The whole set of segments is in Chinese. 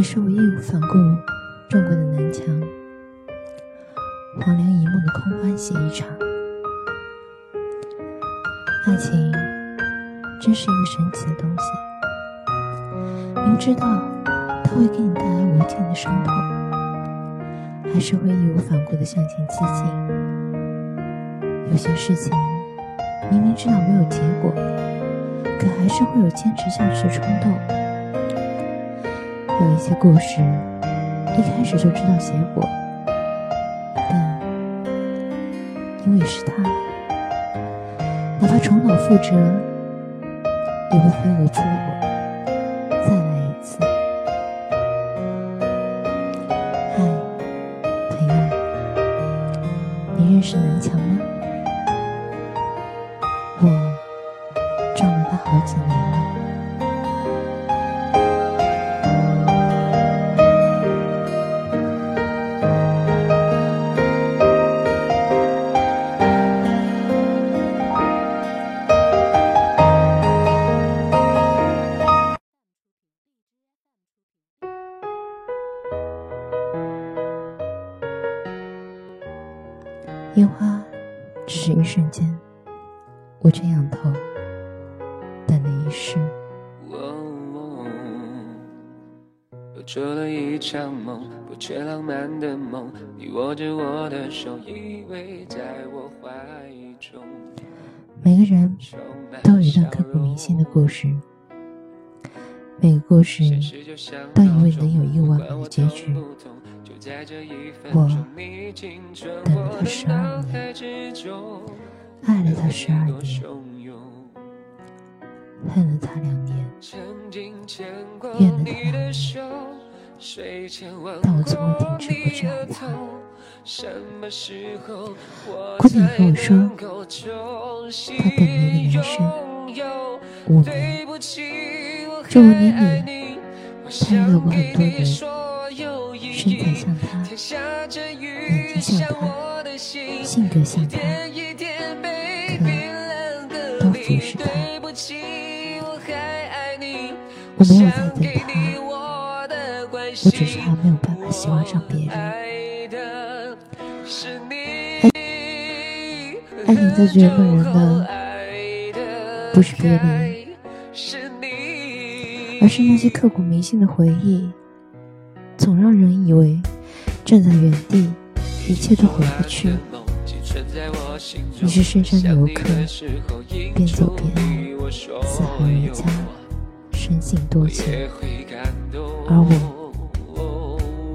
也是我义无反顾撞过的南墙，黄粱一梦的空欢喜一场。爱情真是一个神奇的东西，明知道它会给你带来无尽的伤痛，还是会义无反顾的向前激进。有些事情明明知道没有结果，可还是会有坚持下去的冲动。有一些故事一开始就知道结果，但因为是他。哪怕重蹈覆辙，也会飞蛾扑火，再来一次。嗨，朋友，你认识南墙吗？我撞了他好几年了。只是一瞬间，我却仰头等了一世。又做了一场梦，不缺浪漫的梦。你握着我的手，依偎在我怀中。每个人都有一段刻骨铭心的故事，每个故事都以为能有一个完美的结局。我等了他十二年，爱了他十二年，恨了他两年，怨了他两年，但我从未停止过这样的他。姑娘和我说，她等了一个男生。五年，这五年里，她遇到过很多人，像他，眼睛像他，性格像他，可都服侍他。我没有在等他，我只是还没有办法喜欢上别人。爱爱情最绝动人的，不是别离，而是那些刻骨铭心的回忆，总让人以为站在原地，一切都回不去。你是深山的游客，边走边爱，四海为家，生性多情，而我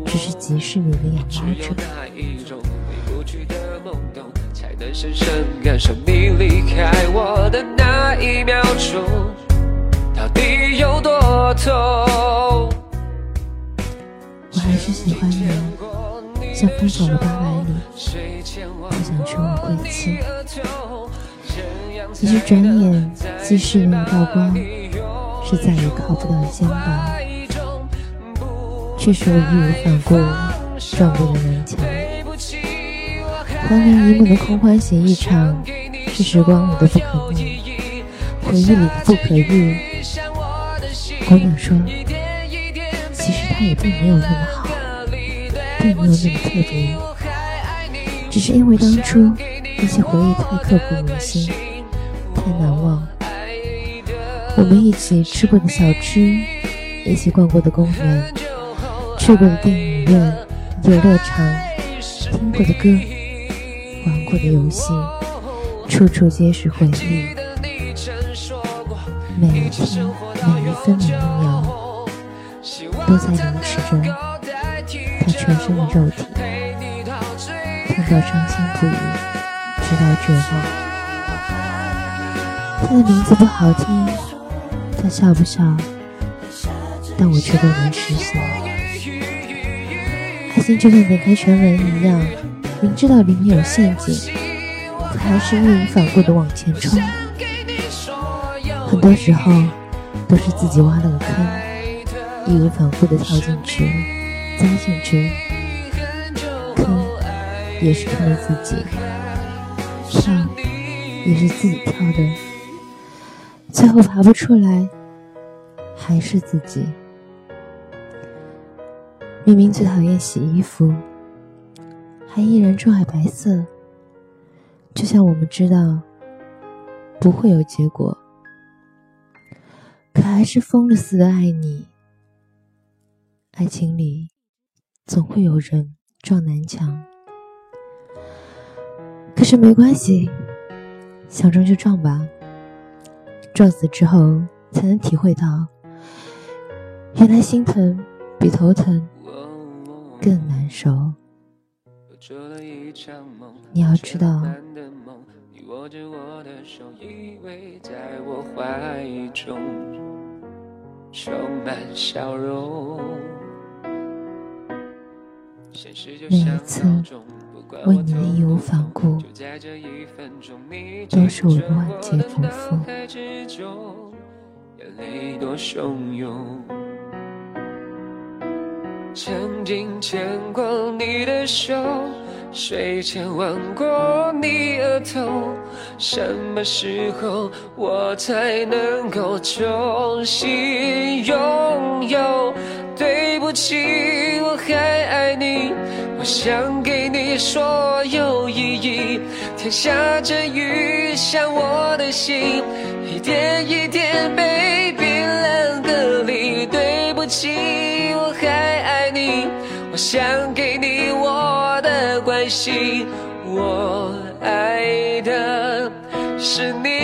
只是集市里的养猫者。能深深感受你离开我的那一秒钟，到底有多痛？我还是喜欢你，像风走了八百里，不想成我归期。其实转眼即是一道光，是再也靠不到的肩膀，却是我义无反顾撞过的南墙。黄粱一梦的空欢喜一场，是时光里的不可逆，回忆里的不可遇。姑娘说，其实他也并没有那么好，并没有那么特别，只是因为当初那些回忆太刻骨铭心，太难忘。我们一起吃过的小吃，一起逛过的公园，去过的电影院、游乐场，听过的歌。玩过的游戏，处处皆是回忆。每一天，每一分每一秒，都在凝视着他全身的肉体，痛到伤心不已，直到绝望。他的名字不好听，他笑不笑？但我却都能实现。爱情就像点开全文一样。明知道里面有陷阱，可还是义无反顾地往前冲。很多时候都是自己挖了个坑，义无反顾地跳进去、栽进去，坑也是坑了自己，上也是自己跳的，最后爬不出来，还是自己。明明最讨厌洗衣服，还依然钟爱白色。就像我们知道不会有结果，可还是疯了似的爱你。爱情里总会有人撞南墙，可是没关系，想撞就撞吧。撞死之后，才能体会到，原来心疼比头疼。更难受。你要知道，每一次为你的义无反顾，都是我的万劫不复。曾经牵过你的手，睡前吻过你额头，什么时候我才能够重新拥有？对不起，我还爱你，我想给你所有意义。天下着雨，像我的心，一点一点被我爱的是你。